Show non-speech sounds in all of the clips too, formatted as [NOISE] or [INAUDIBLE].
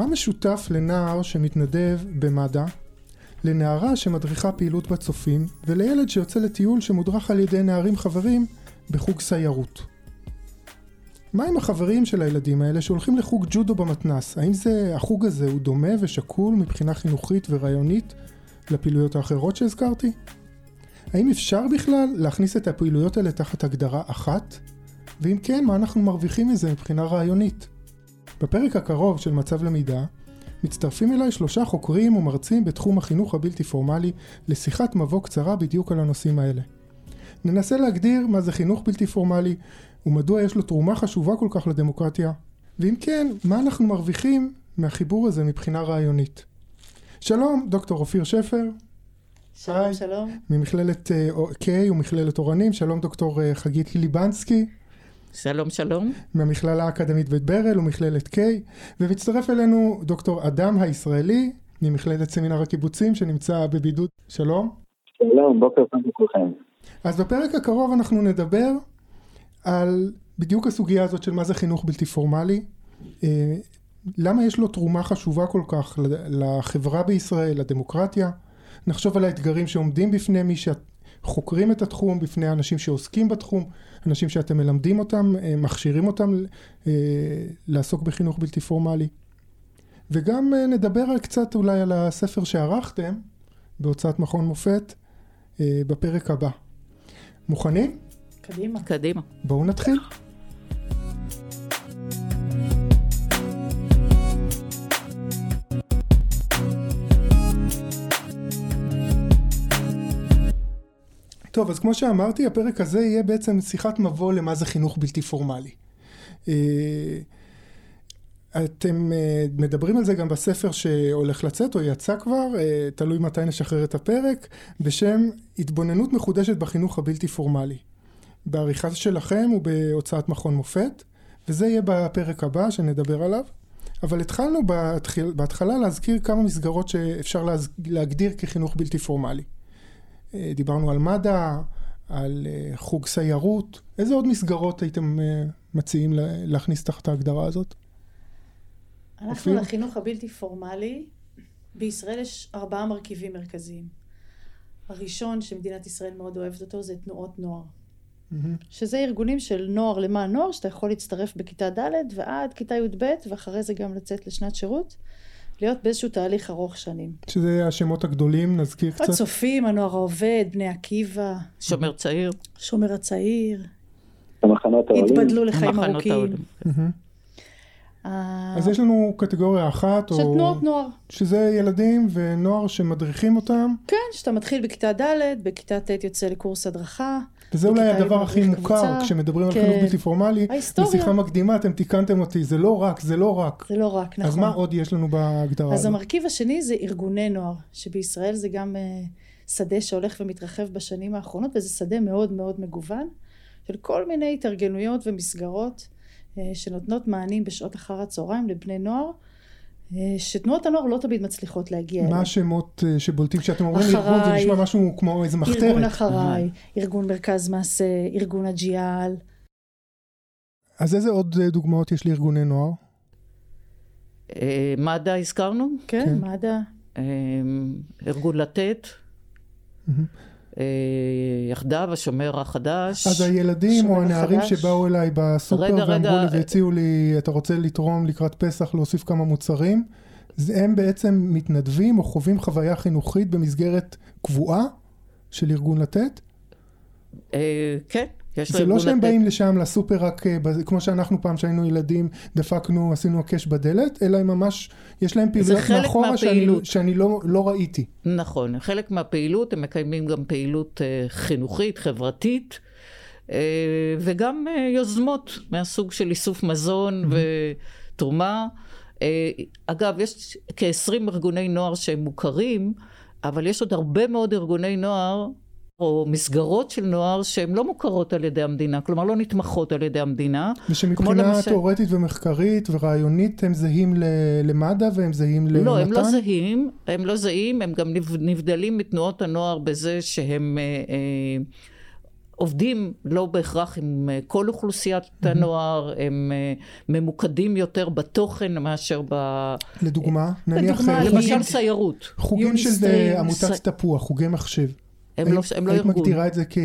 מה משותף לנער שמתנדב במד"א, לנערה שמדריכה פעילות בצופים, ולילד שיוצא לטיול שמודרך על ידי נערים חברים בחוג סיירות? מה עם החברים של הילדים האלה שהולכים לחוג ג'ודו במתנ"ס? האם זה, החוג הזה הוא דומה ושקול מבחינה חינוכית ורעיונית לפעילויות האחרות שהזכרתי? האם אפשר בכלל להכניס את הפעילויות האלה תחת הגדרה אחת? ואם כן, מה אנחנו מרוויחים מזה מבחינה רעיונית? בפרק הקרוב של מצב למידה, מצטרפים אליי שלושה חוקרים ומרצים בתחום החינוך הבלתי פורמלי לשיחת מבוא קצרה בדיוק על הנושאים האלה. ננסה להגדיר מה זה חינוך בלתי פורמלי ומדוע יש לו תרומה חשובה כל כך לדמוקרטיה, ואם כן, מה אנחנו מרוויחים מהחיבור הזה מבחינה רעיונית. שלום, דוקטור אופיר שפר. שלום, היי. שלום. ממכללת K uh, ומכללת אורנים, שלום דוקטור uh, חגית ליבנסקי. שלום שלום. מהמכללה האקדמית בית ברל ומכללת K, ומצטרף אלינו דוקטור אדם הישראלי ממכללת סמינר הקיבוצים שנמצא בבידוד. שלום. שלום, בוקר טוב לכולכם. אז בפרק הקרוב אנחנו נדבר על בדיוק הסוגיה הזאת של מה זה חינוך בלתי פורמלי, אה, למה יש לו תרומה חשובה כל כך לחברה בישראל, לדמוקרטיה, נחשוב על האתגרים שעומדים בפני מי שחוקרים את התחום, בפני אנשים שעוסקים בתחום, אנשים שאתם מלמדים אותם, אה, מכשירים אותם אה, לעסוק בחינוך בלתי פורמלי. וגם נדבר על קצת אולי על הספר שערכתם בהוצאת מכון מופת בפרק הבא. מוכנים? קדימה. קדימה. בואו נתחיל. טוב, אז כמו שאמרתי, הפרק הזה יהיה בעצם שיחת מבוא למה זה חינוך בלתי פורמלי. אה, אתם אה, מדברים על זה גם בספר שהולך לצאת או יצא כבר, אה, תלוי מתי נשחרר את הפרק, בשם התבוננות מחודשת בחינוך הבלתי פורמלי. בעריכה שלכם ובהוצאת מכון מופת, וזה יהיה בפרק הבא שנדבר עליו. אבל התחלנו בהתחלה להזכיר כמה מסגרות שאפשר להגדיר כחינוך בלתי פורמלי. אה, דיברנו על מד"א, על אה, חוג סיירות, איזה עוד מסגרות הייתם אה, מציעים להכניס תחת ההגדרה הזאת? אנחנו אפילו? לחינוך הבלתי פורמלי, בישראל יש ארבעה מרכיבים מרכזיים. הראשון שמדינת ישראל מאוד אוהבת אותו זה תנועות נוער. Mm-hmm. שזה ארגונים של נוער למען נוער, שאתה יכול להצטרף בכיתה ד' ועד כיתה י"ב, ואחרי זה גם לצאת לשנת שירות. להיות באיזשהו תהליך ארוך שנים. שזה השמות הגדולים, נזכיר קצת. הצופים, הנוער העובד, בני עקיבא. שומר צעיר. שומר הצעיר. המחנות העולים. התבדלו לחיים ארוכים. אז יש לנו קטגוריה אחת, של. תנועות נוער. שזה ילדים ונוער שמדריכים אותם. כן, שאתה מתחיל בכיתה ד', בכיתה ט' יוצא לקורס הדרכה. וזה אולי הדבר הכי מוכר כשמדברים על חינוך כן. בלתי פורמלי. ההיסטוריה. בשיחה מקדימה אתם תיקנתם אותי, זה לא רק, זה לא רק. זה לא רק, נכון. אז מה עוד יש לנו בהגדרה הזאת? אז המרכיב השני זה ארגוני נוער, שבישראל זה גם uh, שדה שהולך ומתרחב בשנים האחרונות, וזה שדה מאוד מאוד מגוון, של כל מיני התארגנויות ומסגרות uh, שנותנות מענים בשעות אחר הצהריים לבני נוער. אה, שתנועות הנוער לא תמיד מצליחות להגיע אליהם. מה השמות אה, שבולטים כשאתם אומרים ארגון זה נשמע משהו כמו איזה מחתרת. ארגון אחריי, ארגון מרכז מעשה, ארגון הג'יאל. אז איזה עוד אה, דוגמאות יש לארגוני נוער? מד"א הזכרנו? כן, כן. מד"א. ארגון לתת. אה, יחדיו, השומר החדש. אז הילדים או הנערים החדש. שבאו אליי בסופר רגע, ואמרו רגע, לי והציעו לי, אתה רוצה לתרום לקראת פסח, להוסיף כמה מוצרים, הם בעצם מתנדבים או חווים חוויה חינוכית במסגרת קבועה של ארגון לתת? אה, כן, זה לא שהם לתת... באים לשם לסופר רק אה, כמו שאנחנו פעם שהיינו ילדים דפקנו עשינו הקש בדלת אלא הם ממש יש להם פעילויות מאחורה שאני, שאני לא, לא ראיתי. נכון חלק מהפעילות הם מקיימים גם פעילות uh, חינוכית חברתית uh, וגם יוזמות מהסוג של איסוף מזון mm-hmm. ותרומה. אגב יש כ-20 ארגוני נוער שהם מוכרים אבל יש עוד הרבה מאוד ארגוני נוער או מסגרות של נוער שהן לא מוכרות על ידי המדינה, כלומר לא נתמכות על ידי המדינה. ושמבחינה למשל... תיאורטית ומחקרית ורעיונית הם זהים למד"א והם זהים למתן? לא, הם לא זהים, הם לא זהים, הם גם נבדלים מתנועות הנוער בזה שהם אה, אה, עובדים לא בהכרח עם אה, כל אוכלוסיית הנוער, הם אה, ממוקדים יותר בתוכן מאשר ב... לדוגמה, נניח... לדוגמה, למשל סיירות. חוגים של עמותת תפוח, חוגי מחשב. הם לא, הם לא ארגון. היית מגדירה את זה כ...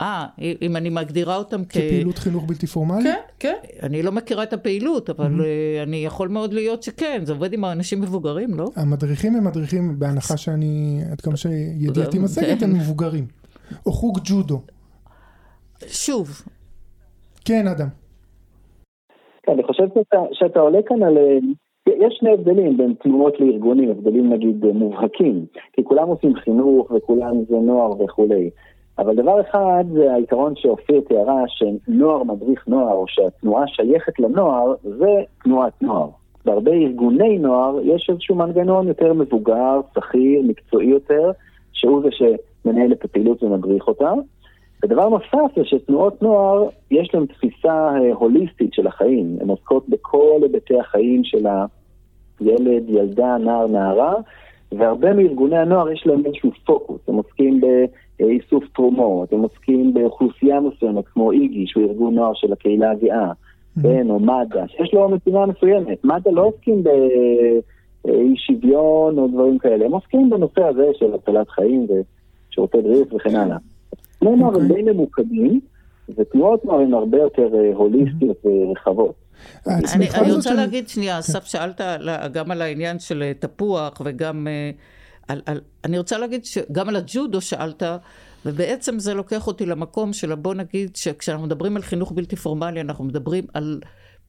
אה, אם אני מגדירה אותם כ... כפעילות חינוך בלתי פורמלי? כן, כן. אני לא מכירה את הפעילות, אבל mm-hmm. אני יכול מאוד להיות שכן, זה עובד עם אנשים מבוגרים, לא? המדריכים הם מדריכים, בהנחה שאני, עד כמה שידיעתי משגת, הם מבוגרים. או חוג ג'ודו. שוב. כן, אדם. כן, אני חושב שאתה, שאתה עולה כאן על... יש שני הבדלים בין תנועות לארגונים, הבדלים נגיד מובהקים, כי כולם עושים חינוך וכולם זה נוער וכולי. אבל דבר אחד זה העיקרון שאופיר תיארה, שנוער מדריך נוער, או שהתנועה שייכת לנוער, זה תנועת נוער. בהרבה ארגוני נוער יש איזשהו מנגנון יותר מבוגר, שכיר, מקצועי יותר, שהוא זה שמנהל את הפעילות ומדריך אותה. ודבר נוסף זה שתנועות נוער, יש להן תפיסה אה, הוליסטית של החיים. הן עוסקות בכל היבטי החיים של הילד, ילדה, נער, נערה, והרבה מארגוני הנוער יש להם איזשהו פוקוס. הם עוסקים באיסוף תרומות, הם עוסקים באוכלוסייה מסוימת, כמו איגי, שהוא ארגון נוער של הקהילה הגאה, כן, או מד"א, שיש לו משימה מסוימת. מד"א לא עוסקים באי שוויון או דברים כאלה, הם עוסקים בנושא הזה של הצלת חיים ושירותי בריאות וכן הלאה. בני נוער הם די ממוקדים, ותנועות נוער הן הרבה יותר אה, הוליסטיות ורחבות. אני רוצה להגיד שנייה, אסף שאלת גם על העניין של אה, תפוח וגם אה, על, על, אני רוצה להגיד שגם על הג'ודו שאלת, ובעצם זה לוקח אותי למקום של בוא נגיד שכשאנחנו מדברים על חינוך בלתי פורמלי, אנחנו מדברים על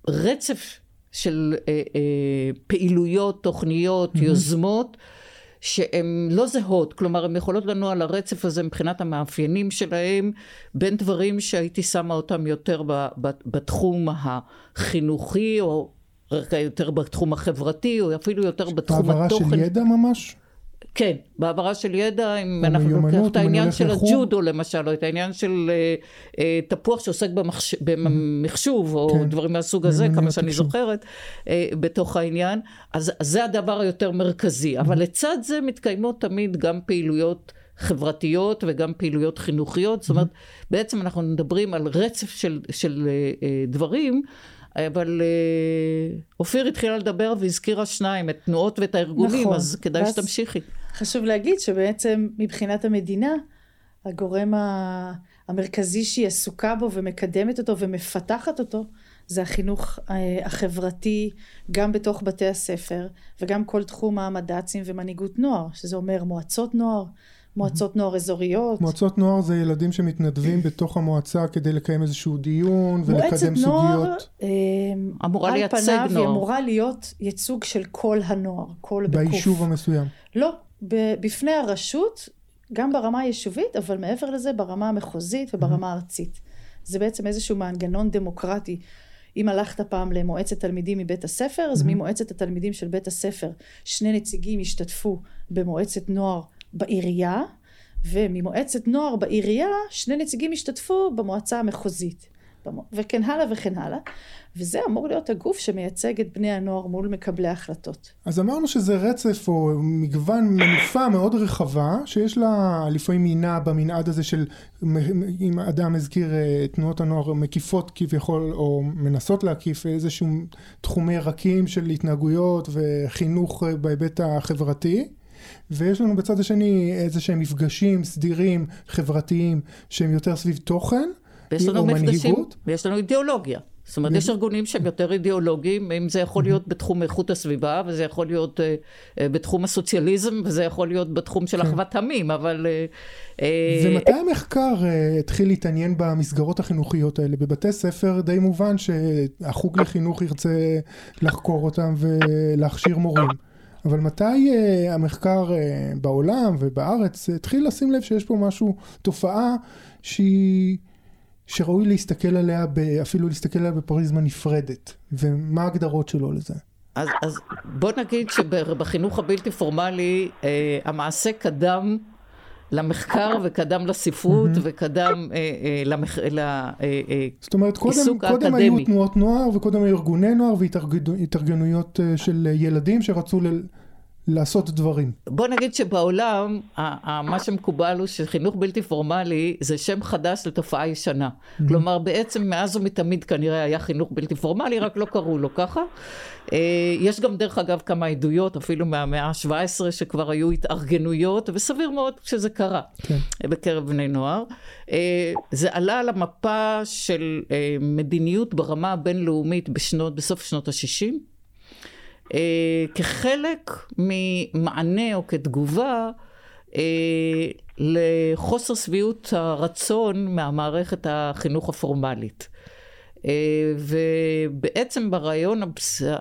רצף של אה, אה, פעילויות, תוכניות, mm-hmm. יוזמות. שהן לא זהות, כלומר הן יכולות לנוע על הרצף הזה מבחינת המאפיינים שלהם, בין דברים שהייתי שמה אותם יותר בתחום החינוכי, או יותר בתחום החברתי, או אפילו יותר בתחום התוכן. העברה של ידע ממש? כן, בהעברה של ידע, אם אנחנו לוקחים את העניין של הג'ודו למשל, או את העניין של אה, אה, תפוח שעוסק במחש... במחשוב, או כן. דברים מהסוג הזה, כמה שאני תקשוב. זוכרת, אה, בתוך העניין, אז, זה הדבר היותר מרכזי. אבל לצד זה מתקיימות תמיד גם פעילויות חברתיות וגם פעילויות חינוכיות, זאת אומרת, בעצם אנחנו מדברים על רצף של, של דברים. אבל אה, אופיר התחילה לדבר והזכירה שניים, את תנועות ואת הארגונים, נכון, אז כדאי שתמשיכי. חשוב להגיד שבעצם מבחינת המדינה, הגורם המרכזי שהיא עסוקה בו ומקדמת אותו ומפתחת אותו, זה החינוך אה, החברתי, גם בתוך בתי הספר, וגם כל תחום המד"צים ומנהיגות נוער, שזה אומר מועצות נוער, מועצות נוער אזוריות. מועצות נוער זה ילדים שמתנדבים [CLEARS THROAT] בתוך המועצה כדי לקיים איזשהו דיון ולקדם סוגיות. מועצת נוער אה, אמורה לייצג נוער. על פניו היא אמורה להיות ייצוג של כל הנוער, כל בקוף. ביישוב המסוים. לא, בפני הרשות, גם ברמה היישובית, אבל מעבר לזה ברמה המחוזית וברמה הארצית. זה בעצם איזשהו מנגנון דמוקרטי. אם הלכת פעם למועצת תלמידים מבית הספר, אז ממועצת התלמידים של בית הספר שני נציגים השתתפו במועצת נוער בעירייה, וממועצת נוער בעירייה שני נציגים השתתפו במועצה המחוזית. וכן הלאה וכן הלאה. וזה אמור להיות הגוף שמייצג את בני הנוער מול מקבלי ההחלטות. אז אמרנו שזה רצף או מגוון מנופה מאוד רחבה, שיש לה לפעמים מינה במנעד הזה של, אם אדם הזכיר אה, תנועות הנוער מקיפות כביכול, או מנסות להקיף איזשהו תחומי רכים של התנהגויות וחינוך אה, בהיבט החברתי. ויש לנו בצד השני איזה שהם מפגשים סדירים חברתיים שהם יותר סביב תוכן ויש לנו מפגשים, ויש לנו אידיאולוגיה. זאת אומרת, יש ארגונים שהם יותר אידיאולוגיים, אם זה יכול להיות בתחום איכות הסביבה, וזה יכול להיות uh, בתחום הסוציאליזם, וזה יכול להיות בתחום של כן. אחוות עמים, אבל... Uh, ומתי uh, המחקר uh, התחיל להתעניין במסגרות החינוכיות האלה? בבתי ספר די מובן שהחוג לחינוך ירצה לחקור אותם ולהכשיר מורים. אבל מתי uh, המחקר uh, בעולם ובארץ התחיל לשים לב שיש פה משהו, תופעה שהיא... שראוי להסתכל עליה, אפילו להסתכל עליה בפריזמה נפרדת, ומה ההגדרות שלו לזה? אז, אז בוא נגיד שבחינוך הבלתי פורמלי אה, המעשה קדם למחקר וקדם לספרות mm-hmm. וקדם אה, אה, למח... ל, אה, אה, זאת אומרת, קודם, קודם היו תנועות נוער וקודם היו ארגוני נוער והתארגנויות אה, של ילדים שרצו ל... לעשות דברים. בוא נגיד שבעולם, מה שמקובל הוא שחינוך בלתי פורמלי זה שם חדש לתופעה ישנה. Mm-hmm. כלומר, בעצם מאז ומתמיד כנראה היה חינוך בלתי פורמלי, רק לא קראו לו ככה. אה, יש גם דרך אגב כמה עדויות, אפילו מהמאה ה-17, שכבר היו התארגנויות, וסביר מאוד שזה קרה כן. בקרב בני נוער. אה, זה עלה על המפה של אה, מדיניות ברמה הבינלאומית בשנות, בסוף שנות ה-60. אה, כחלק ממענה או כתגובה אה, לחוסר שביעות הרצון מהמערכת החינוך הפורמלית. אה, ובעצם ברעיון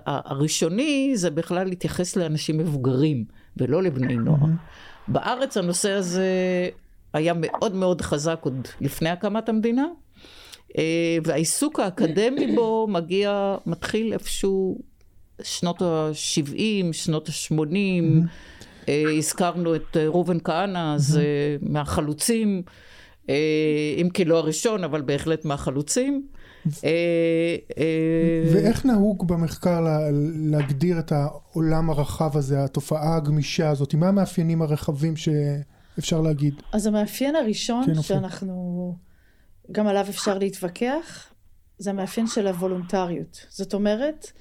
הראשוני זה בכלל להתייחס לאנשים מבוגרים ולא לבני נוער. Mm-hmm. בארץ הנושא הזה היה מאוד מאוד חזק עוד לפני הקמת המדינה, והעיסוק האקדמי בו מגיע, מתחיל איפשהו שנות ה-70, שנות ה-80, mm-hmm. אה, הזכרנו את אה, ראובן כהנא, אז mm-hmm. מהחלוצים, אה, אם כי לא הראשון, אבל בהחלט מהחלוצים. ואיך נהוג במחקר להגדיר את העולם הרחב הזה, התופעה הגמישה הזאת? מה המאפיינים הרחבים שאפשר להגיד? אז המאפיין הראשון כן, שאנחנו, גם עליו אפשר להתווכח, זה המאפיין של הוולונטריות. זאת אומרת,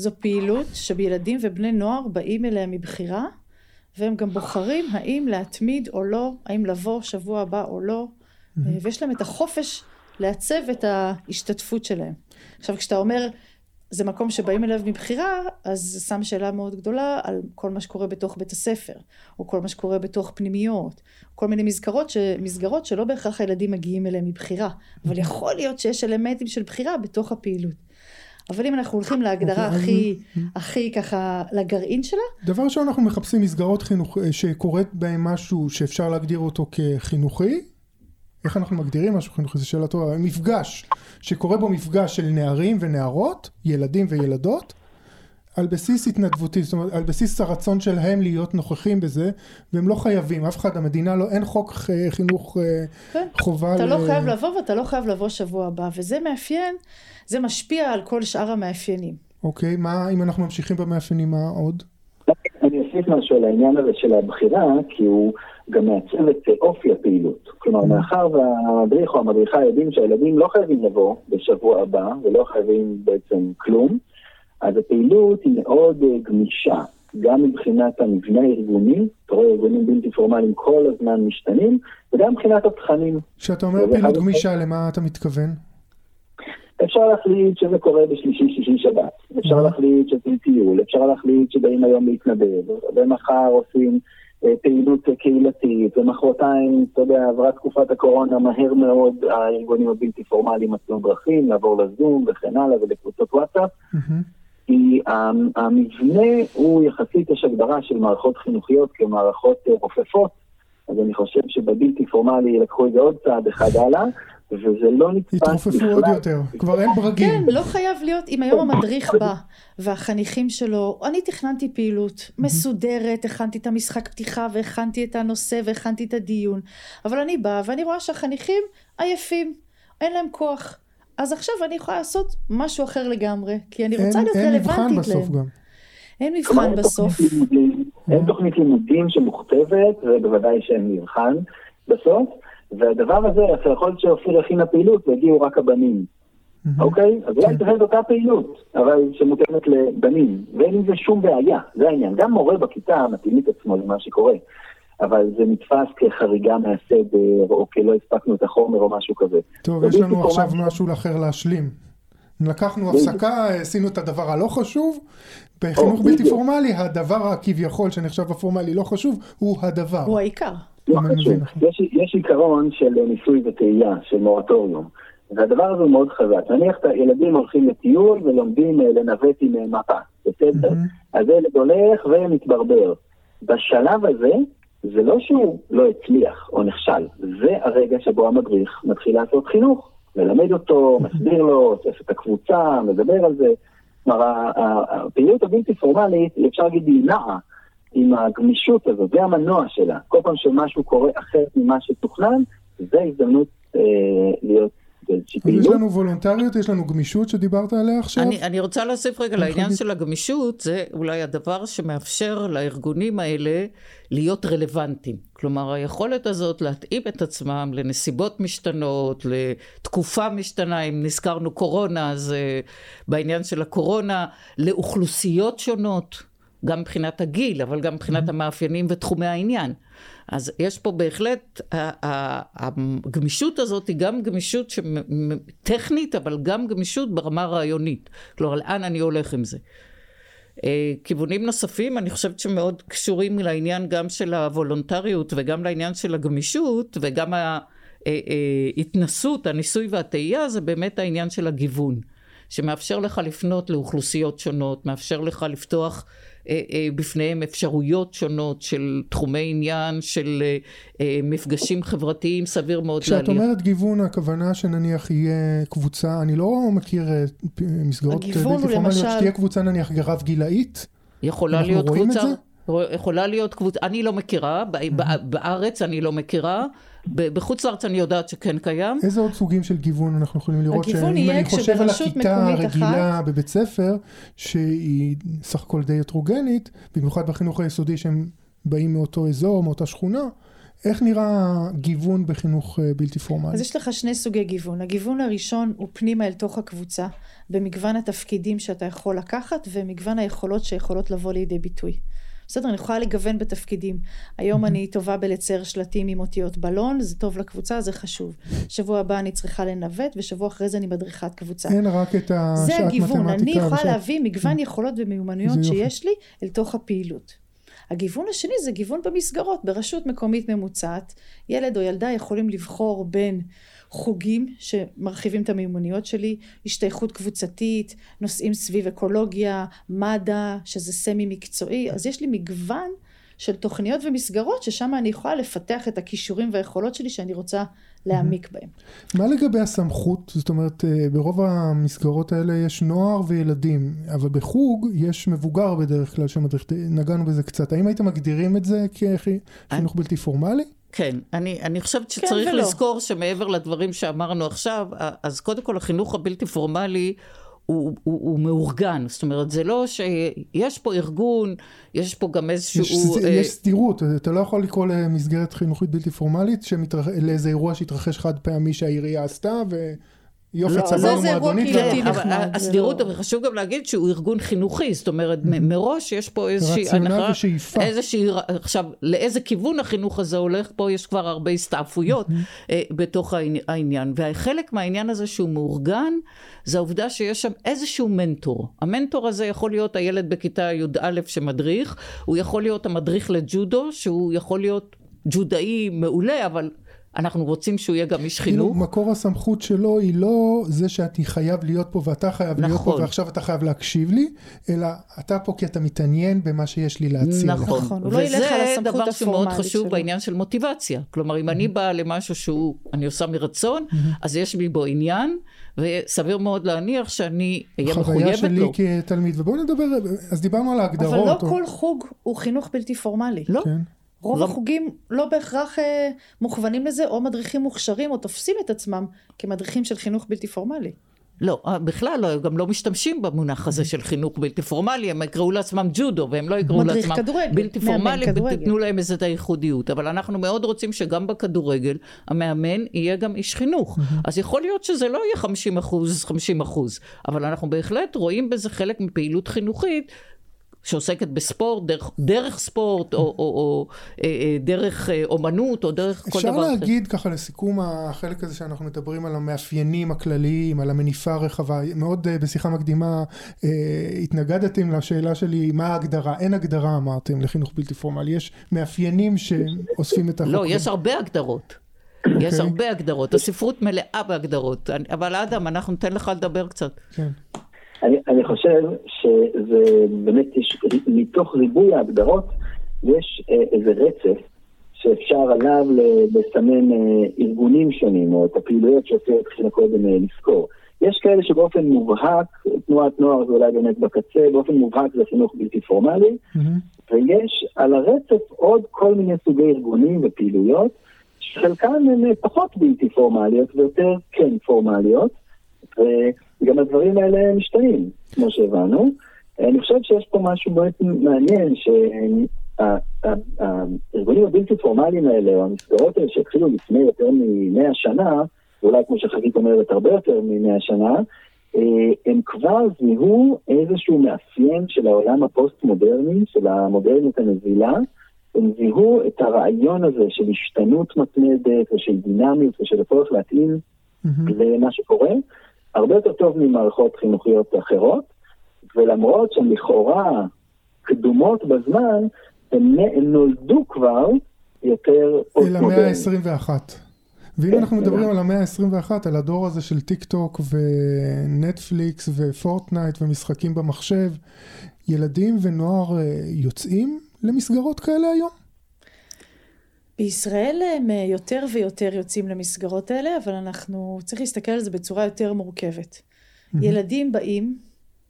זו פעילות שילדים ובני נוער באים אליה מבחירה והם גם בוחרים האם להתמיד או לא, האם לבוא שבוע הבא או לא, mm-hmm. ויש להם את החופש לעצב את ההשתתפות שלהם. עכשיו כשאתה אומר זה מקום שבאים אליו מבחירה, אז זה שם שאלה מאוד גדולה על כל מה שקורה בתוך בית הספר, או כל מה שקורה בתוך פנימיות, כל מיני מסגרות, ש... מסגרות שלא בהכרח הילדים מגיעים אליהם מבחירה, אבל יכול להיות שיש אלמנטים של בחירה בתוך הפעילות. אבל אם אנחנו הולכים להגדרה אוקיי, הכי, הכי ככה, לגרעין שלה. דבר ראשון אנחנו מחפשים מסגרות חינוך, אה, שקורית בהן משהו שאפשר להגדיר אותו כחינוכי. איך אנחנו מגדירים משהו חינוכי? זו שאלה טובה. מפגש, שקורה בו מפגש של נערים ונערות, ילדים וילדות, על בסיס התנדבותי, זאת אומרת על בסיס הרצון שלהם להיות נוכחים בזה והם לא חייבים, אף אחד, המדינה לא, אין חוק חינוך אה, כן. חובה. אתה ל... לא חייב לבוא ואתה לא חייב לבוא שבוע הבא וזה מאפיין, זה משפיע על כל שאר המאפיינים. אוקיי, מה אם אנחנו ממשיכים במאפיינים, מה עוד? אני אוסיף משהו על העניין הזה של הבחירה, כי הוא גם מעצב את אופי הפעילות. כלומר, mm. מאחר והמדריך או המדריכה יודעים שהילדים לא חייבים לבוא בשבוע הבא ולא חייבים בעצם כלום, אז הפעילות היא מאוד uh, גמישה, גם מבחינת המבנה הארגוני, אתה רואה ארגונים בלתי פורמליים כל הזמן משתנים, וגם מבחינת התכנים. כשאתה אומר פעילות גמישה, למה אתה מתכוון? אפשר להחליט שזה קורה בשלישי, שישי, שבת. אפשר. להחליט שזה טיול, אפשר להחליט שבאים היום להתנדב, ומחר עושים אה, פעילות קהילתית, ומחרתיים, אתה יודע, עברה תקופת הקורונה, מהר מאוד הארגונים הבלתי פורמליים מצאו דרכים לעבור לזום וכן הלאה ולקבוצות וואטסאפ. Mm-hmm. כי המבנה הוא יחסית, יש הגדרה של מערכות חינוכיות כמערכות אה, רופפות, אז אני חושב שבבלתי פורמלי לקחו את זה עוד צעד אחד הלאה. וזה לא נתפס בכלל. התרופפו עוד יותר, כבר אין ברגים. כן, לא חייב להיות, אם היום המדריך בא והחניכים שלו, אני תכננתי פעילות מסודרת, הכנתי את המשחק פתיחה והכנתי את הנושא והכנתי את הדיון, אבל אני באה ואני רואה שהחניכים עייפים, אין להם כוח. אז עכשיו אני יכולה לעשות משהו אחר לגמרי, כי אני רוצה להיות רלוונטית להם. אין מבחן בסוף גם. אין מבחן בסוף. אין תוכנית לימודים שמוכתבת, ובוודאי שאין מבחן בסוף, והדבר הזה, יכול להיות שאופיר הכינה פעילות והגיעו רק הבנים. אוקיי? אז אולי תכף אותה פעילות, אבל שמותאמת לבנים, ואין עם זה שום בעיה, זה העניין. גם מורה בכיתה מתאים את עצמו למה שקורה. אבל זה נתפס כחריגה מהסדר, או כלא הספקנו את החומר או משהו כזה. טוב, יש לנו עכשיו משהו אחר להשלים. לקחנו הפסקה, עשינו את הדבר הלא חשוב. בחינוך בלתי פורמלי, הדבר הכביכול שנחשב הפורמלי לא חשוב, הוא הדבר. הוא העיקר. לא חשוב. יש עיקרון של ניסוי וטעייה, של מורטוריום. והדבר הזה הוא מאוד חזק. נניח את הילדים הולכים לטיול ולומדים אה, לנווט עם אה, מפה, בסדר? אז הילד הולך ומתברבר. בשלב הזה, זה לא שהוא לא הצליח או נכשל, זה הרגע שבו המדריך מתחיל לעשות חינוך. מלמד אותו, [LAUGHS] מסביר לו, אוסף את הקבוצה, מדבר על זה. כלומר, הפעילות הבלתי פורמלית, אפשר להגיד, היא נעה עם הגמישות הזאת, זה המנוע שלה. כל פעם שמשהו קורה אחרת ממה שתוכנן, זה הזדמנות אה, להיות. יש לנו וולונטריות, יש לנו גמישות שדיברת עליה עכשיו. אני, אני רוצה להוסיף רגע לעניין של הגמישות, זה אולי הדבר שמאפשר לארגונים האלה להיות רלוונטיים. כלומר, היכולת הזאת להתאים את עצמם לנסיבות משתנות, לתקופה משתנה, אם נזכרנו קורונה, אז uh, בעניין של הקורונה, לאוכלוסיות שונות. גם מבחינת הגיל, אבל גם מבחינת mm-hmm. המאפיינים ותחומי העניין. אז יש פה בהחלט, הגמישות הזאת היא גם גמישות טכנית, אבל גם גמישות ברמה הרעיונית. כלומר, לאן אני הולך עם זה. אה, כיוונים נוספים, אני חושבת שמאוד קשורים לעניין גם של הוולונטריות וגם לעניין של הגמישות וגם ההתנסות, הניסוי והטעייה, זה באמת העניין של הגיוון. שמאפשר לך לפנות לאוכלוסיות שונות, מאפשר לך לפתוח אה, אה, בפניהם אפשרויות שונות של תחומי עניין, של אה, מפגשים חברתיים, סביר מאוד להניח. כשאת אומרת גיוון, הכוונה שנניח יהיה קבוצה, אני לא מכיר מסגרות בלתי פורמליות. שתהיה קבוצה נניח רב גילאית? יכולה להיות קבוצה. יכולה להיות קבוצה, אני לא מכירה, בארץ אני לא מכירה, בחוץ לארץ אני יודעת שכן קיים. איזה עוד סוגים של גיוון אנחנו יכולים לראות? הגיוון יהיה כשברשות מקומית אחת... אם אני חושב על הכיתה הרגילה בבית ספר, שהיא סך הכל די הטרוגנית, במיוחד בחינוך היסודי שהם באים מאותו אזור, מאותה שכונה, איך נראה גיוון בחינוך אה, בלתי פורמלי? אז יש לך שני סוגי גיוון. הגיוון הראשון הוא פנימה אל תוך הקבוצה, במגוון התפקידים שאתה יכול לקחת ומגוון היכולות שיכולות לבוא לידי ביטוי. בסדר, אני יכולה לגוון בתפקידים. היום אני טובה בלצייר שלטים עם אותיות בלון, זה טוב לקבוצה, זה חשוב. שבוע הבא אני צריכה לנווט, ושבוע אחרי זה אני מדריכת קבוצה. אין רק את השעת מתמטיקה. זה הגיוון, אני יכולה ושאת... להביא מגוון יכולות ומיומנויות שיש לי אל תוך הפעילות. הגיוון השני זה גיוון במסגרות, ברשות מקומית ממוצעת, ילד או ילדה יכולים לבחור בין חוגים שמרחיבים את המיומנויות שלי, השתייכות קבוצתית, נושאים סביב אקולוגיה, מדע, שזה סמי מקצועי, אז יש לי מגוון של תוכניות ומסגרות ששם אני יכולה לפתח את הכישורים והיכולות שלי שאני רוצה להעמיק בהם. מה לגבי הסמכות? זאת אומרת, אה, ברוב המסגרות האלה יש נוער וילדים, אבל בחוג יש מבוגר בדרך כלל שמדריך, נגענו בזה קצת. האם הייתם מגדירים את זה כחינוך בלתי פורמלי? כן, אני, אני חושבת כן שצריך כן לזכור שמעבר לדברים שאמרנו עכשיו, אז קודם כל החינוך הבלתי פורמלי הוא, הוא, הוא מאורגן, זאת אומרת זה לא שיש פה ארגון, יש פה גם איזשהו... יש, אה... יש סתירות, אתה לא יכול לקרוא למסגרת חינוכית בלתי פורמלית שמתרח... לאיזה אירוע שהתרחש חד פעמי שהעירייה עשתה ו... יופי לא, צבא ומועדונית. כן, אבל הסדירות, אבל חשוב גם להגיד שהוא ארגון חינוכי, זאת אומרת מראש יש פה איזושהי רציונל ושאיפה. איזושהי, עכשיו לאיזה כיוון החינוך הזה הולך, פה יש כבר הרבה הסתעפויות אה, בתוך העניין. וחלק מהעניין הזה שהוא מאורגן, זה העובדה שיש שם איזשהו מנטור. המנטור הזה יכול להיות הילד בכיתה י"א שמדריך, הוא יכול להיות המדריך לג'ודו, שהוא יכול להיות ג'ודאי מעולה, אבל אנחנו רוצים שהוא יהיה גם איש חינוך. כאילו מקור הסמכות שלו היא לא זה שאתה חייב להיות פה ואתה חייב נכון. להיות פה נכון. ועכשיו אתה חייב להקשיב לי, אלא אתה פה כי אתה מתעניין במה שיש לי להציע נכון. לך. נכון, הוא לא ילך על הסמכות דבר שמאוד חשוב שלו. בעניין של מוטיבציה. כלומר, אם אני באה למשהו שהוא, אני עושה מרצון, אז יש לי בו עניין. וסביר מאוד להניח שאני אהיה מחויבת לו. חוויה שלי כתלמיד, ובואו נדבר, אז דיברנו על ההגדרות. אבל לא או... כל חוג הוא חינוך בלתי פורמלי. לא. כן. רוב לא... החוגים לא בהכרח אה, מוכוונים לזה, או מדריכים מוכשרים, או תופסים את עצמם כמדריכים של חינוך בלתי פורמלי. לא, אה, בכלל לא, גם לא משתמשים במונח הזה של חינוך בלתי פורמלי, הם יקראו לעצמם ג'ודו, והם לא יקראו לעצמם כדורגל, בלתי פורמלי, ותיתנו להם איזה את הייחודיות. אבל אנחנו מאוד רוצים שגם בכדורגל, המאמן יהיה גם איש חינוך. אז יכול להיות שזה לא יהיה 50 אחוז, 50 אחוז, אבל אנחנו בהחלט רואים בזה חלק מפעילות חינוכית. שעוסקת בספורט, דרך, דרך ספורט, או, או, או אה, אה, דרך אה, אומנות, או דרך כל דבר אחר. אפשר להגיד ככה לסיכום החלק הזה שאנחנו מדברים על המאפיינים הכלליים, על המניפה הרחבה, מאוד בשיחה מקדימה התנגדתם לשאלה שלי, מה ההגדרה? אין הגדרה אמרתם לחינוך בלתי פורמלי, יש מאפיינים שאוספים את החוקרים. לא, יש הרבה הגדרות. Okay. יש אוקיי. הרבה הגדרות, הספרות מלאה בהגדרות, אבל אדם, אנחנו ניתן לך לדבר קצת. כן. אני, אני חושב שזה באמת, יש, מתוך ריבוי ההגדרות, יש אה, איזה רצף שאפשר עליו לסמן אה, ארגונים שונים, או את הפעילויות שאופיר התחילה קודם אה, לזכור. יש כאלה שבאופן מובהק, תנועת נוער זה אולי באמת בקצה, באופן מובהק זה חינוך בלתי פורמלי, mm-hmm. ויש על הרצף עוד כל מיני סוגי ארגונים ופעילויות שחלקן הן פחות בלתי פורמליות ויותר כן פורמליות, וגם הדברים האלה משתנים, כמו שהבנו. אני חושב שיש פה משהו מאוד מעניין, שהארגונים הבלתי פורמליים האלה, או המסגרות האלה שהתחילו לפני יותר ממאה שנה, ואולי כמו שחגית אומרת, הרבה יותר ממאה שנה, אה, הם כבר זיהו איזשהו מאפיין של העולם הפוסט-מודרני, של המודרניות הנזילה, הם זיהו את הרעיון הזה של השתנות מתמדת ושל דינמיות ושל הצורך להתאים mm-hmm. למה שקורה, הרבה יותר טוב ממערכות חינוכיות אחרות, ולמרות שהן לכאורה קדומות בזמן, הן נולדו כבר יותר. אל המאה ה-21. ואם אנחנו מדברים על המאה ה-21, על הדור הזה של טיק טוק ונטפליקס ופורטנייט ומשחקים במחשב, ילדים ונוער אה, יוצאים למסגרות כאלה היום? בישראל הם אה, יותר ויותר יוצאים למסגרות האלה, אבל אנחנו, צריך להסתכל על זה בצורה יותר מורכבת. Mm-hmm. ילדים באים,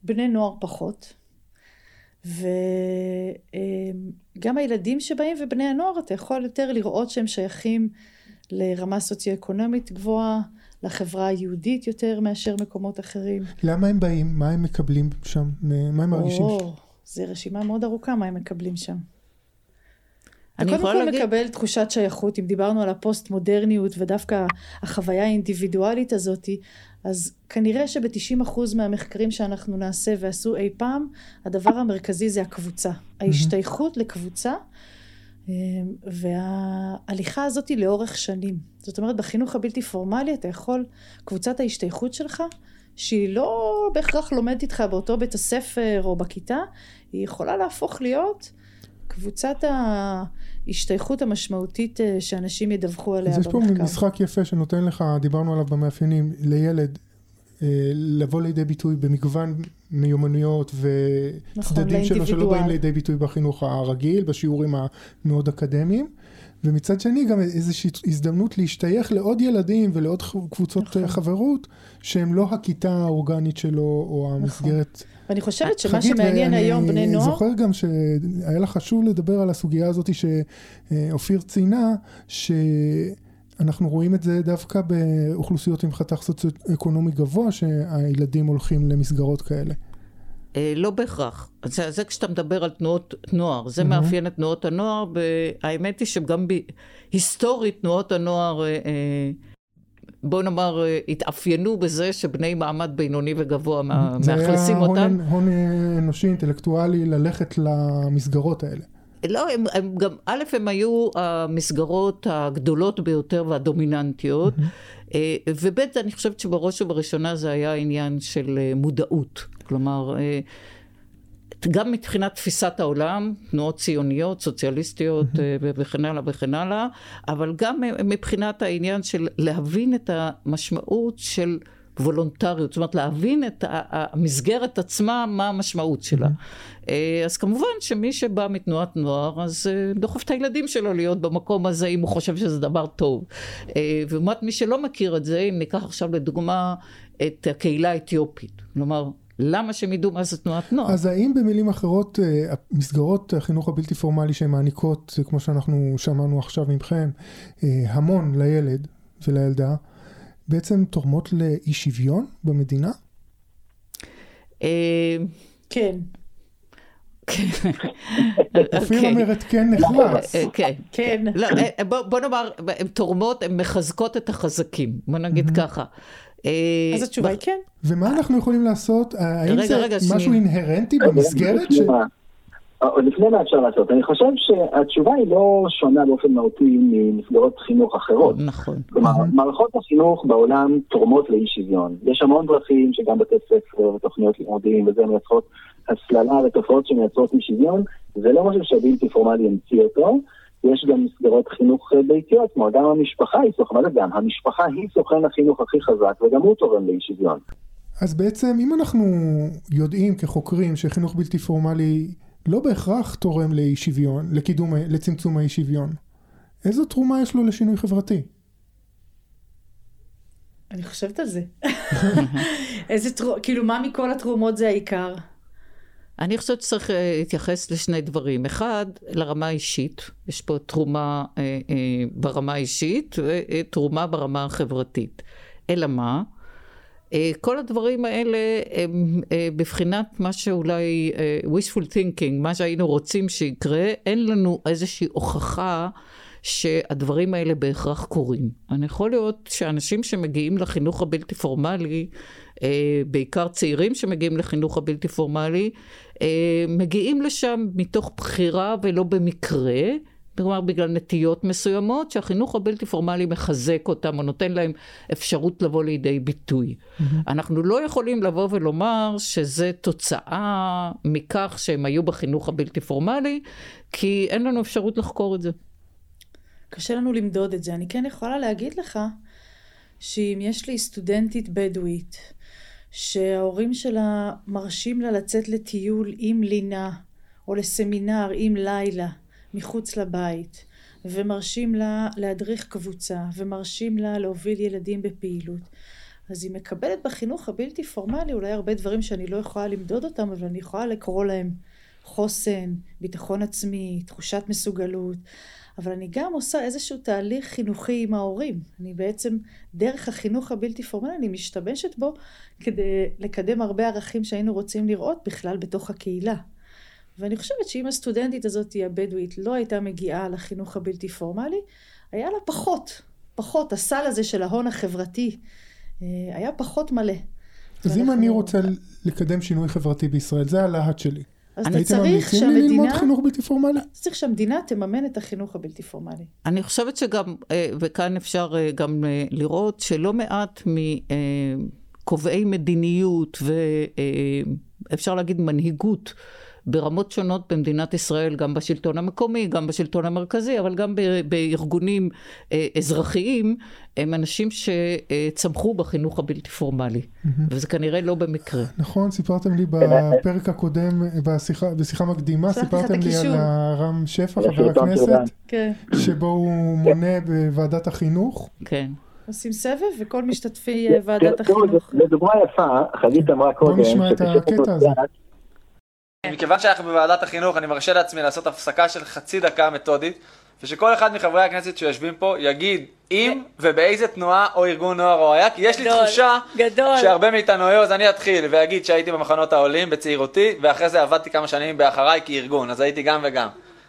בני נוער פחות, וגם הילדים שבאים ובני הנוער, אתה יכול יותר לראות שהם שייכים לרמה סוציו-אקונומית גבוהה, לחברה היהודית יותר מאשר מקומות אחרים. למה הם באים? מה הם מקבלים שם? מה הם מרגישים? או, זו רשימה מאוד ארוכה מה הם מקבלים שם. אני יכולה להגיד... קודם כל מקבל תחושת שייכות, אם דיברנו על הפוסט מודרניות ודווקא החוויה האינדיבידואלית הזאתי, אז כנראה שב-90% מהמחקרים שאנחנו נעשה ועשו אי פעם, הדבר המרכזי זה הקבוצה. ההשתייכות לקבוצה אמ, וההליכה הזאת היא לאורך שנים. זאת אומרת, בחינוך הבלתי פורמלי אתה יכול, קבוצת ההשתייכות שלך, שהיא לא בהכרח לומדת איתך באותו בית הספר או בכיתה, היא יכולה להפוך להיות קבוצת ההשתייכות המשמעותית אה, שאנשים ידווחו עליה במחקר. אז יש פה משחק יפה שנותן לך, דיברנו עליו במאפיינים, לילד אה, לבוא לידי ביטוי במגוון מיומנויות וצדדים נכון, שלו שלא באים לידי ביטוי בחינוך הרגיל, בשיעורים המאוד אקדמיים. ומצד שני גם איזושהי הזדמנות להשתייך לעוד ילדים ולעוד קבוצות נכון. חברות שהם לא הכיתה האורגנית שלו או נכון. המסגרת. נכון. ואני חושבת שמה שמעניין היום בני נוער... אני זוכר גם שהיה לך חשוב לדבר על הסוגיה הזאת שאופיר ציינה, ש... אנחנו רואים את זה דווקא באוכלוסיות עם חתך סוציו-אקונומי גבוה, שהילדים הולכים למסגרות כאלה. אה, לא בהכרח. זה, זה כשאתה מדבר על תנועות נוער, זה mm-hmm. מאפיין את תנועות הנוער, והאמת היא שגם ב, היסטורית תנועות הנוער, אה, אה, בוא נאמר, התאפיינו בזה שבני מעמד בינוני וגבוה מאכלסים אותם. זה היה הון אנושי, אינטלקטואלי, ללכת למסגרות האלה. לא, הם, הם גם, א', הם היו המסגרות הגדולות ביותר והדומיננטיות, mm-hmm. וב', אני חושבת שבראש ובראשונה זה היה עניין של אה, מודעות. כלומר, אה, גם מבחינת תפיסת העולם, תנועות ציוניות, סוציאליסטיות mm-hmm. וכן הלאה וכן הלאה, אבל גם מבחינת העניין של להבין את המשמעות של וולונטריות, זאת אומרת להבין את המסגרת עצמה, מה המשמעות שלה. Mm-hmm. אז כמובן שמי שבא מתנועת נוער, אז אה, דוחף את הילדים שלו להיות במקום הזה, אם הוא חושב שזה דבר טוב. אה, ולעומת מי שלא מכיר את זה, אם ניקח עכשיו לדוגמה את הקהילה האתיופית. כלומר, למה שהם ידעו מה זה תנועת נוער? אז האם במילים אחרות, מסגרות החינוך הבלתי פורמלי שהן מעניקות, כמו שאנחנו שמענו עכשיו מכם, המון לילד ולילדה, בעצם תורמות לאי שוויון במדינה? אה, כן. [LAUGHS] אופיר אוקיי. אומרת כן נחלץ. אה, כן. כן. לא, אה, בוא נאמר, הן תורמות, הן מחזקות את החזקים, בוא נגיד ככה. אז התשובה היא כן. ומה אנחנו יכולים לעשות? האם זה משהו אינהרנטי במסגרת? עוד לפני מה אפשר לעשות, אני חושב שהתשובה היא לא שונה באופן מהותי ממסגרות חינוך אחרות. נכון. כלומר, מערכות החינוך בעולם תורמות לאי שוויון. יש המון דרכים שגם בתי ספר ותוכניות לימודים וזה מייצרות הסללה ותופעות שמייצרות אי שוויון, זה לא משהו שהבלתי פורמלי המציא אותו. יש גם מסגרות חינוך ביתיות, כמו גם המשפחה היא סוכן, מה זה גם? המשפחה היא סוכן החינוך הכי חזק וגם הוא תורם לאי שוויון. אז בעצם אם אנחנו יודעים כחוקרים שחינוך בלתי פורמלי לא בהכרח תורם לאי שוויון, לקידום, לצמצום האי שוויון. איזו תרומה יש לו לשינוי חברתי? אני חושבת על זה. [LAUGHS] איזה תרומה, כאילו מה מכל התרומות זה העיקר? אני חושבת שצריך אה, להתייחס לשני דברים. אחד, לרמה האישית, יש פה תרומה אה, אה, ברמה האישית ותרומה ברמה החברתית. אלא מה? אה, כל הדברים האלה הם אה, בבחינת מה שאולי אה, wishful thinking, מה שהיינו רוצים שיקרה, אין לנו איזושהי הוכחה שהדברים האלה בהכרח קורים. אני יכול להיות שאנשים שמגיעים לחינוך הבלתי פורמלי, בעיקר צעירים שמגיעים לחינוך הבלתי פורמלי, מגיעים לשם מתוך בחירה ולא במקרה. כלומר בגלל נטיות מסוימות שהחינוך הבלתי פורמלי מחזק אותם או נותן להם אפשרות לבוא לידי ביטוי. Mm-hmm. אנחנו לא יכולים לבוא ולומר שזה תוצאה מכך שהם היו בחינוך הבלתי פורמלי, כי אין לנו אפשרות לחקור את זה. קשה לנו למדוד את זה. אני כן יכולה להגיד לך שאם יש לי סטודנטית בדואית שההורים שלה מרשים לה לצאת לטיול עם לינה או לסמינר עם לילה מחוץ לבית, ומרשים לה להדריך קבוצה, ומרשים לה להוביל ילדים בפעילות. אז היא מקבלת בחינוך הבלתי פורמלי אולי הרבה דברים שאני לא יכולה למדוד אותם, אבל אני יכולה לקרוא להם חוסן, ביטחון עצמי, תחושת מסוגלות. אבל אני גם עושה איזשהו תהליך חינוכי עם ההורים. אני בעצם, דרך החינוך הבלתי פורמלי, אני משתמשת בו כדי לקדם הרבה ערכים שהיינו רוצים לראות בכלל בתוך הקהילה. ואני חושבת שאם הסטודנטית הזאת, הבדואית, לא הייתה מגיעה לחינוך הבלתי פורמלי, היה לה פחות, פחות, הסל הזה של ההון החברתי אה, היה פחות מלא. אז. אם אני רוצה לקדם שינוי חברתי בישראל, זה הלהט שלי. אז אתה צריך שהמדינה... הייתם ממליצים לי ללמוד חינוך בלתי פורמלי? צריך שהמדינה תממן את החינוך הבלתי פורמלי. אני חושבת שגם, אה, וכאן אפשר אה, גם לראות שלא מעט מקובעי מדיניות ואפשר להגיד מנהיגות ברמות שונות במדינת ישראל, גם בשלטון המקומי, גם בשלטון המרכזי, אבל גם בארגונים אה, אזרחיים, הם אנשים שצמחו בחינוך הבלתי פורמלי, mm-hmm. וזה כנראה לא במקרה. נכון, סיפרתם לי בפרק הקודם, בשיחה, בשיחה מקדימה, סיפרתם לי על הרם שפע, חבר הכנסת, כן. שבו הוא מונה בוועדת החינוך. כן. עושים סבב וכל משתתפי אה, ועדת החינוך. לדוגמה יפה, חגית אמרה קודם, בוא נשמע את הקטע הזה. מכיוון שאנחנו בוועדת החינוך, אני מרשה לעצמי לעשות הפסקה של חצי דקה מתודית, ושכל אחד מחברי הכנסת שיושבים פה יגיד אם ובאיזה תנועה או ארגון נוער הוא היה, כי יש לי תחושה שהרבה מאיתנו היו, אז אני אתחיל ואגיד שהייתי במחנות העולים בצעירותי, ואחרי זה עבדתי כמה שנים באחריי כארגון, אז הייתי גם וגם.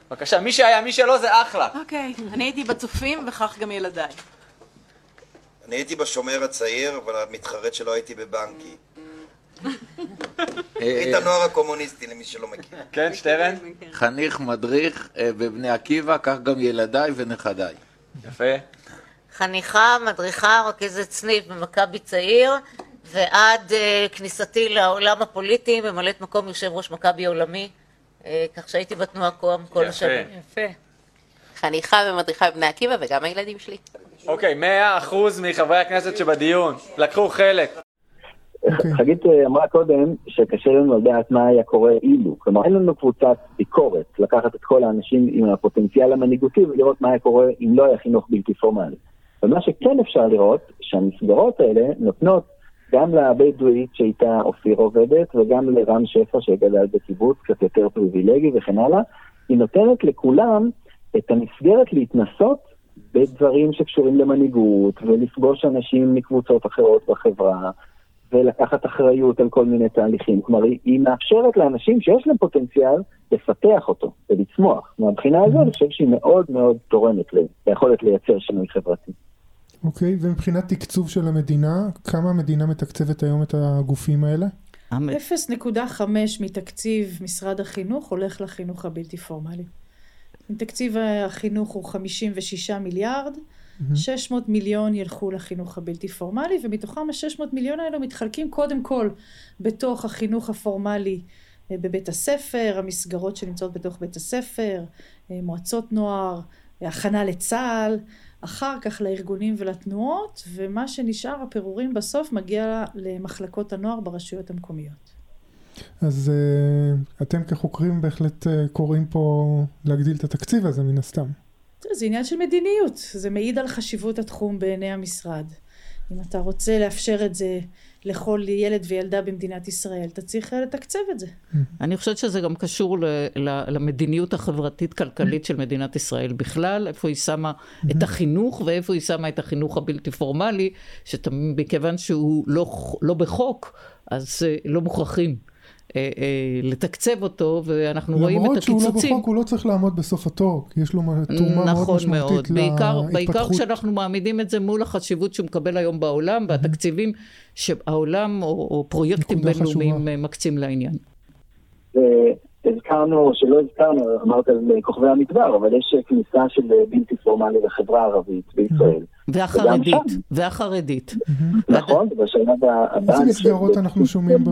בבקשה, מי שהיה, מי שלא זה אחלה. אוקיי, אני הייתי בצופים וכך גם ילדיי. אני הייתי בשומר הצעיר, אבל המתחרט שלא הייתי בבנקי. חניך מדריך אה, בבני עקיבא, כך גם ילדיי ונכדיי. יפה. חניכה, מדריכה, רכזת סניף במכבי צעיר, ועד uh, כניסתי לעולם הפוליטי, ממלאת מקום יושב ראש מכבי עולמי, uh, כך שהייתי בתנועה קום כל השנים. יפה. חניכה ומדריכה בבני עקיבא וגם הילדים שלי. אוקיי, מאה אחוז מחברי הכנסת שבדיון לקחו חלק. Okay. אוקיי. חגית אה, אמרה קודם שקשה לנו לדעת מה היה קורה אילו. כלומר, אין לנו קבוצת ביקורת לקחת את כל האנשים עם הפוטנציאל המנהיגותי ולראות מה היה קורה אם לא היה חינוך בלתי פורמלי. ומה שכן אפשר לראות, שהמסגרות האלה נותנות גם לבדואית שאיתה אופיר עובדת, וגם לרם שפע שגדל בקיבוץ, קצת יותר פריבילגי וכן הלאה, היא נותנת לכולם את המסגרת להתנסות בדברים שקשורים למנהיגות, ולפגוש אנשים מקבוצות אחרות בחברה, ולקחת אחריות על כל מיני תהליכים. כלומר, היא, היא מאפשרת לאנשים שיש להם פוטנציאל לפתח אותו ולצמוח. מהבחינה הזו אני חושב שהיא מאוד מאוד תורמת ליכולת לייצר שינוי חברתי. אוקיי, okay, ומבחינת תקצוב של המדינה, כמה המדינה מתקצבת היום את הגופים האלה? 0.5 מתקציב משרד החינוך הולך לחינוך הבלתי פורמלי. תקציב החינוך הוא 56 מיליארד, 600 מיליון ילכו לחינוך הבלתי פורמלי, ומתוכם ה-600 מיליון האלו מתחלקים קודם כל בתוך החינוך הפורמלי אה, בבית הספר, המסגרות שנמצאות בתוך בית הספר, אה, מועצות נוער, הכנה לצה"ל, אחר כך לארגונים ולתנועות, ומה שנשאר, הפירורים בסוף, מגיע למחלקות הנוער ברשויות המקומיות. אז uh, אתם כחוקרים בהחלט uh, קוראים פה להגדיל את התקציב הזה מן הסתם. זה עניין של מדיניות, זה מעיד על חשיבות התחום בעיני המשרד. אם אתה רוצה לאפשר את זה לכל ילד וילדה במדינת ישראל, אתה צריך לתקצב את זה. אני חושבת שזה גם קשור למדיניות החברתית-כלכלית של מדינת ישראל בכלל, איפה היא שמה את החינוך ואיפה היא שמה את החינוך הבלתי פורמלי, שמכיוון שהוא לא, לא בחוק, אז אה, לא מוכרחים. אה, אה, לתקצב אותו, ואנחנו רואים את הקיצוצים. למרות שהוא לא בחוק, הוא לא צריך לעמוד בסוף התור, כי יש לו תרומה נכון מאוד משמעותית להתפתחות. בעיקר כשאנחנו מעמידים את זה מול החשיבות שהוא מקבל היום בעולם, והתקציבים שהעולם או, או פרויקטים בינלאומיים אה, מקצים לעניין. הזכרנו, שלא הזכרנו, אמרת על כוכבי המדבר, אבל יש כניסה של בלתי פורמלי לחברה הערבית בישראל. והחרדית, והחרדית. נכון, בשלב הבא... איזה מסגרות אנחנו שומעים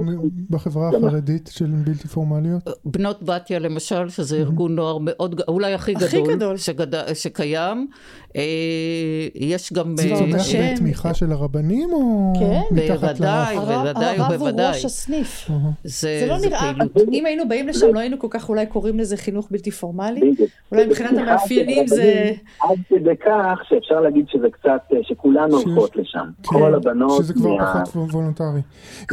בחברה החרדית של בלתי פורמליות? בנות בתיה למשל, שזה ארגון נוער מאוד, אולי הכי גדול, שקיים. אה, יש גם... זה צומח בתמיכה של הרבנים או כן. מתחת לאף? בוודאי, בוודאי הרב ובוודאי. הוא ראש הסניף. זה לא נראה, אם היינו באים לשם לא היינו כל כך אולי קוראים לזה חינוך בלתי פורמלי? אולי מבחינת המאפיינים זה... עד כדי כך שאפשר להגיד שזה קצת, שכולן הולכות לשם. כן, כל הבנות... שזה כבר פחות וולונטרי.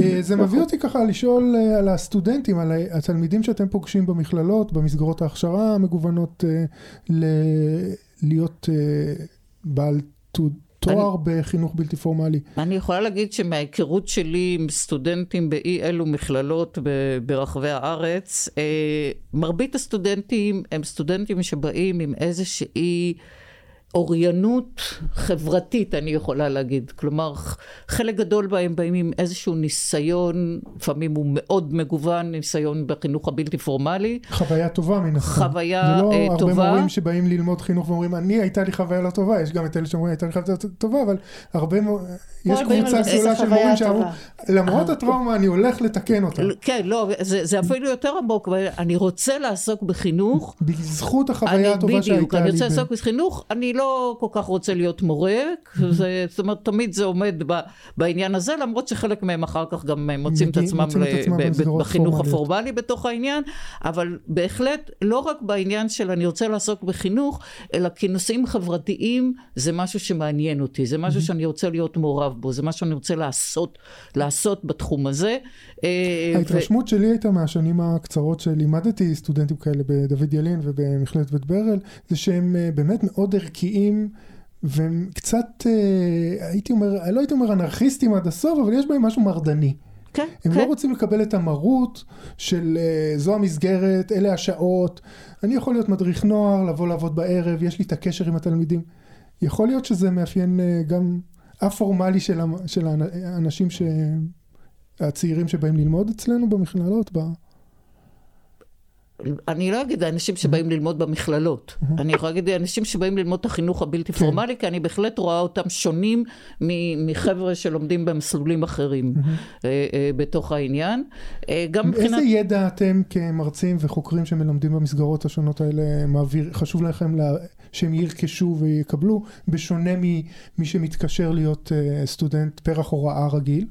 אה, זה מביא אותי ככה לשאול אה, על הסטודנטים, על התלמידים שאתם פוגשים במכללות, במסגרות ההכשרה המגוונות, אה, להיות בעל תואר אני, בחינוך בלתי פורמלי. אני יכולה להגיד שמההיכרות שלי עם סטודנטים באי אלו מכללות ברחבי הארץ, מרבית הסטודנטים הם סטודנטים שבאים עם איזושהי... אוריינות חברתית, אני יכולה להגיד. כלומר, חלק גדול בהם באים עם איזשהו ניסיון, לפעמים הוא מאוד מגוון, ניסיון בחינוך הבלתי פורמלי. חוויה טובה מן הסתם. חוויה טובה. זה לא הרבה טובה. מורים שבאים ללמוד חינוך ואומרים, אני הייתה לי חוויה לא טובה, יש גם את אלה שאומרים, הייתה לי חוויה טובה, אבל הרבה, יש קבוצה גדולה של מורים שאמרו, למרות הטראומה אני הולך לתקן אותה. כן, לא, זה, זה אפילו יותר עמוק, אני רוצה לעסוק בחינוך. בזכות החוויה הטובה שהייתה לי. בדיוק, אני רוצה לעסוק בחינוך, אני לא כל כך רוצה להיות מורה, זה, זאת אומרת, תמיד זה עומד ב, בעניין הזה, למרות שחלק מהם אחר כך גם מוצאים את עצמם, ל, ב, בחינוך הפורמלי בתוך העניין, אבל בהחלט, לא רק בעניין של אני רוצה לעסוק בחינוך, אלא כנושאים חברתיים זה משהו שמעניין אותי, זה משהו שאני רוצה להיות מעורב בו, זה מה שאני רוצה לעשות, לעשות בתחום הזה. אה, ההתרשמות ו... שלי הייתה מהשנים הקצרות שלימדתי סטודנטים כאלה בדוד ילין ובמכללת בית ברל, זה שהם אה, באמת מאוד ערכיים. והם קצת, אה, הייתי אומר, לא הייתי אומר אנרכיסטים עד הסוף, אבל יש בהם משהו מרדני. כן, הם כן. לא רוצים לקבל את המרות של זו המסגרת, אלה השעות, אני יכול להיות מדריך נוער, לבוא לעבוד בערב, יש לי את הקשר עם התלמידים. יכול להיות שזה מאפיין גם א-פורמלי של, של האנשים ש... הצעירים שבאים ללמוד אצלנו במכללות? ב... אני לא אגיד האנשים שבאים ללמוד במכללות, אני יכולה להגיד אנשים שבאים ללמוד את החינוך הבלתי כן. פורמלי, כי אני בהחלט רואה אותם שונים מחבר'ה שלומדים במסלולים אחרים אה, אה, בתוך העניין. אה, גם מבחינת... איזה ידע אתם כמרצים וחוקרים שמלמדים במסגרות השונות האלה מעביר, חשוב לכם לה... שהם ירכשו ויקבלו, בשונה ממי שמתקשר להיות סטודנט פרח הוראה רגיל?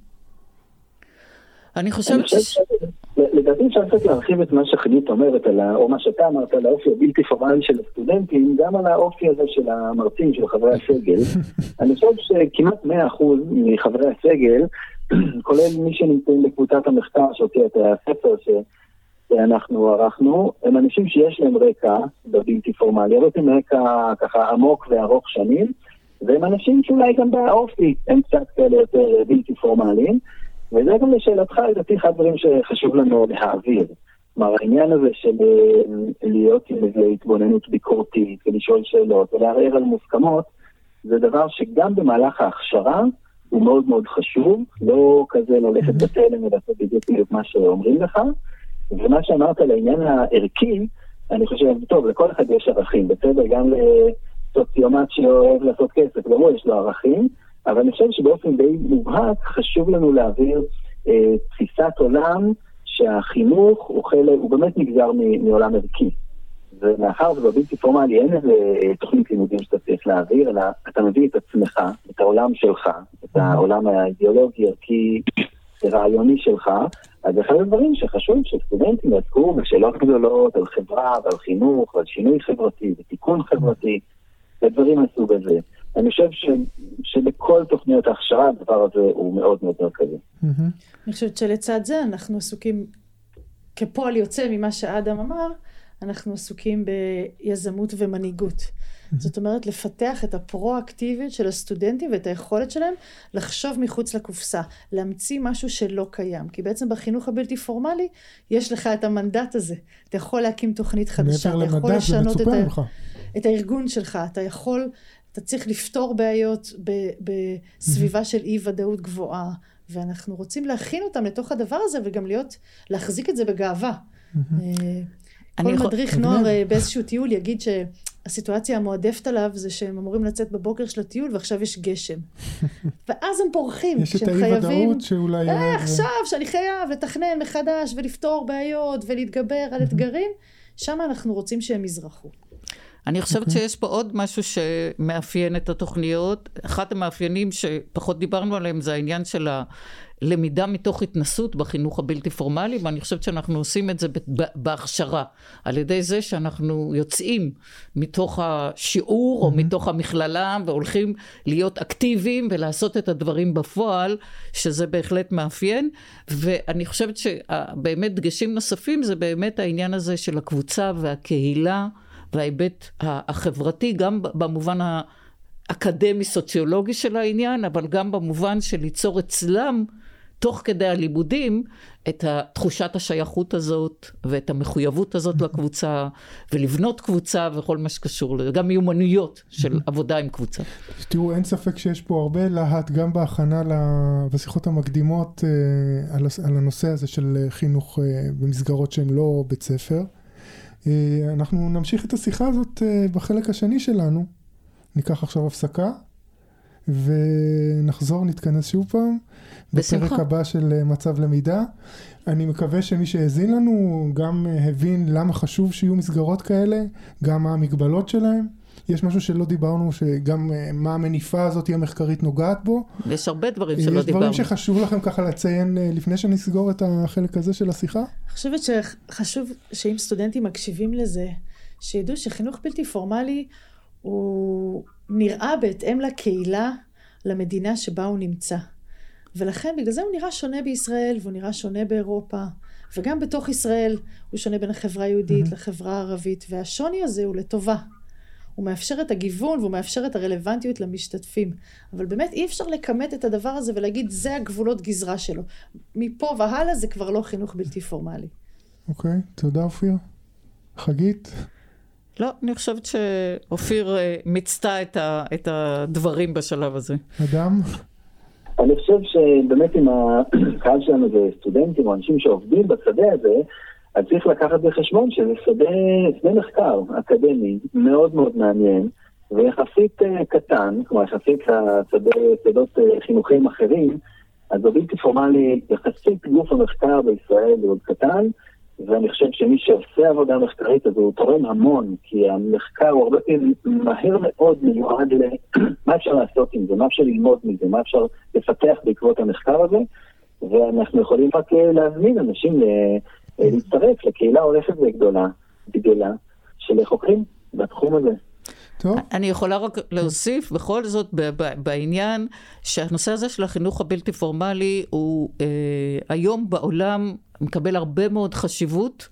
אני חושבת ש... לדעתי אפשר קצת להרחיב את מה שחגית אומרת, או מה שאתה אמרת, על האופי הבלתי פורמלי של הסטודנטים, גם על האופי הזה של המרצים, של חברי הסגל. [LAUGHS] אני חושב שכמעט 100% מחברי הסגל, [CLEARS THROAT] כולל מי שנמצאים בקבוצת המחקר שהוציאה את הספר שאנחנו ערכנו, הם אנשים שיש להם רקע בבלתי פורמלי, הרבה פעמים רקע ככה עמוק וארוך שנים, והם אנשים שאולי גם באופי הם קצת כאלה יותר בלתי פורמליים. וזה גם לשאלתך, לדעתי אחד הדברים שחשוב לנו להעביר. כלומר, העניין הזה של אה, להיות עם איזו התבוננות ביקורתית ולשאול שאלות ולערער על מוסכמות, זה דבר שגם במהלך ההכשרה הוא מאוד מאוד חשוב, לא כזה ללכת בתלם ולעשות בדיוק מה שאומרים לך. ומה שאמרת על העניין הערכי, אני חושב, טוב, לכל אחד יש ערכים, בסדר? גם לסוציומט שאוהב לעשות כסף, גם הוא יש לו ערכים. אבל אני חושב שבאופן די מובהק חשוב לנו להעביר אה, תפיסת עולם שהחינוך הוא, חלק, הוא באמת נגזר מעולם ערכי. ומאחר ובבלתי פורמלי אין איזה אה, תוכנית לימודים שאתה צריך להעביר, אלא אתה מביא את עצמך, את העולם שלך, את העולם האידיאולוגי, ערכי, רעיוני שלך, אז אחד הדברים שחשוב שסטודנטים יעסקו בשאלות גדולות על חברה ועל חינוך ועל שינוי חברתי ותיקון חברתי ודברים מהסוג הזה. אני חושב ש, שבכל תוכניות ההכשרה הדבר הזה הוא מאוד מאוד מרכזי. אני חושבת שלצד זה אנחנו עסוקים, כפועל יוצא ממה שאדם אמר, אנחנו עסוקים ביזמות ומנהיגות. [LAUGHS] זאת אומרת, לפתח את הפרו-אקטיביות של הסטודנטים ואת היכולת שלהם לחשוב מחוץ לקופסה, להמציא משהו שלא קיים. כי בעצם בחינוך הבלתי פורמלי, יש לך את המנדט הזה. אתה יכול להקים תוכנית חדשה, אתה יכול לשנות את, ה... את הארגון שלך, אתה יכול, אתה צריך לפתור בעיות בסביבה של אי ודאות גבוהה, ואנחנו רוצים להכין אותם לתוך הדבר הזה וגם להיות, להחזיק את זה בגאווה. כל מדריך נוער אה, באיזשהו טיול יגיד שהסיטואציה המועדפת עליו זה שהם אמורים לצאת בבוקר של הטיול ועכשיו יש גשם. [LAUGHS] ואז הם פורחים. יש את האי-ודאות שאולי... אה, עכשיו שאני חייב לתכנן מחדש ולפתור בעיות ולהתגבר על אתגרים, שם אנחנו רוצים שהם יזרחו. אני חושבת okay. אוקיי. שיש פה עוד משהו שמאפיין את התוכניות. אחד המאפיינים שפחות דיברנו עליהם זה העניין של הלמידה מתוך התנסות בחינוך הבלתי פורמלי, ואני חושבת שאנחנו עושים את זה בהכשרה, על ידי זה שאנחנו יוצאים מתוך השיעור mm-hmm. או מתוך המכללה והולכים להיות אקטיביים ולעשות את הדברים בפועל, שזה בהחלט מאפיין. ואני חושבת שבאמת דגשים נוספים זה באמת העניין הזה של הקבוצה והקהילה. וההיבט החברתי, גם במובן האקדמי-סוציולוגי של העניין, אבל גם במובן של ליצור אצלם, תוך כדי הלימודים, את תחושת השייכות הזאת, ואת המחויבות הזאת לקבוצה, ולבנות קבוצה וכל מה שקשור לזה, גם מיומנויות של עבודה עם קבוצה. תראו, אין ספק שיש פה הרבה להט, גם בהכנה בשיחות המקדימות אה, על הנושא הזה של חינוך אה, במסגרות שהן לא בית ספר. אה, אנחנו נמשיך את השיחה הזאת אה, בחלק השני שלנו. ניקח עכשיו הפסקה, ונחזור, נתכנס שוב פעם. בשמחה. בפרק הבא של אה, מצב למידה. אני מקווה שמי שהאזין לנו גם הבין למה חשוב שיהיו מסגרות כאלה, גם מה המגבלות שלהם. יש משהו שלא דיברנו, שגם uh, מה המניפה הזאת המחקרית נוגעת בו. יש הרבה דברים שלא דיברנו. יש דברים שחשוב לכם ככה לציין uh, לפני שנסגור את החלק הזה של השיחה? אני חושבת שחשוב שאם סטודנטים מקשיבים לזה, שידעו שחינוך בלתי פורמלי הוא נראה בהתאם לקהילה, למדינה שבה הוא נמצא. ולכן בגלל זה הוא נראה שונה בישראל והוא נראה שונה באירופה. וגם בתוך ישראל הוא שונה בין החברה היהודית mm-hmm. לחברה הערבית, והשוני הזה הוא לטובה. הוא מאפשר את הגיוון והוא מאפשר את הרלוונטיות למשתתפים. אבל באמת אי אפשר לכמת את הדבר הזה ולהגיד זה הגבולות גזרה שלו. מפה והלאה זה כבר לא חינוך בלתי פורמלי. אוקיי, okay, תודה אופיר. חגית? לא, אני חושבת שאופיר אה, מיצתה את, ה, את הדברים בשלב הזה. אדם? אני חושב שבאמת אם [CLEARS THROAT] הקהל שלנו זה סטודנטים או אנשים שעובדים בשדה הזה, אז צריך לקחת בחשבון שזה שדה, שדה מחקר אקדמי מאוד מאוד מעניין ויחסית uh, קטן, כלומר יחסית לשדות uh, חינוכיים אחרים, אז בבלתי פורמלי יחסית גוף המחקר בישראל הוא עוד קטן, ואני חושב שמי שעושה עבודה מחקרית אז הוא תורם המון, כי המחקר הוא הרבה פעמים מהר מאוד מיועד למה [CLEARS THROAT] אפשר לעשות עם זה, מה אפשר ללמוד מזה, מה אפשר לפתח בעקבות המחקר הזה, ואנחנו יכולים רק אה, להזמין אנשים אה, להצטרף לקהילה הולכת וגדולה, גדולה, של חוקרים בתחום הזה. טוב. אני יכולה רק להוסיף בכל זאת בעניין שהנושא הזה של החינוך הבלתי פורמלי הוא אה, היום בעולם מקבל הרבה מאוד חשיבות.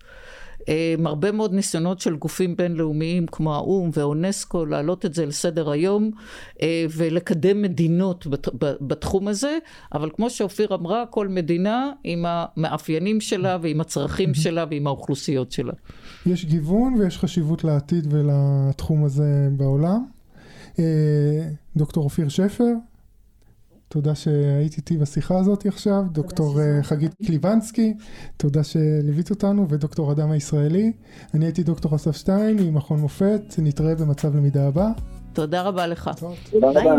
עם הרבה מאוד ניסיונות של גופים בינלאומיים כמו האו"ם ואונסקו להעלות את זה לסדר היום אה, ולקדם מדינות בתחום הזה, אבל כמו שאופיר אמרה, כל מדינה עם המאפיינים שלה ועם הצרכים שלה ועם האוכלוסיות שלה. יש גיוון ויש חשיבות לעתיד ולתחום הזה בעולם. אה, דוקטור אופיר שפר, תודה שהיית איתי בשיחה הזאת עכשיו, דוקטור אה, חגית קליבנסקי, תודה שליווית אותנו, ודוקטור אדם הישראלי. אני הייתי דוקטור אסף שטיין ממכון מופת, נתראה במצב למידה הבא. תודה רבה לך. תודה רבה.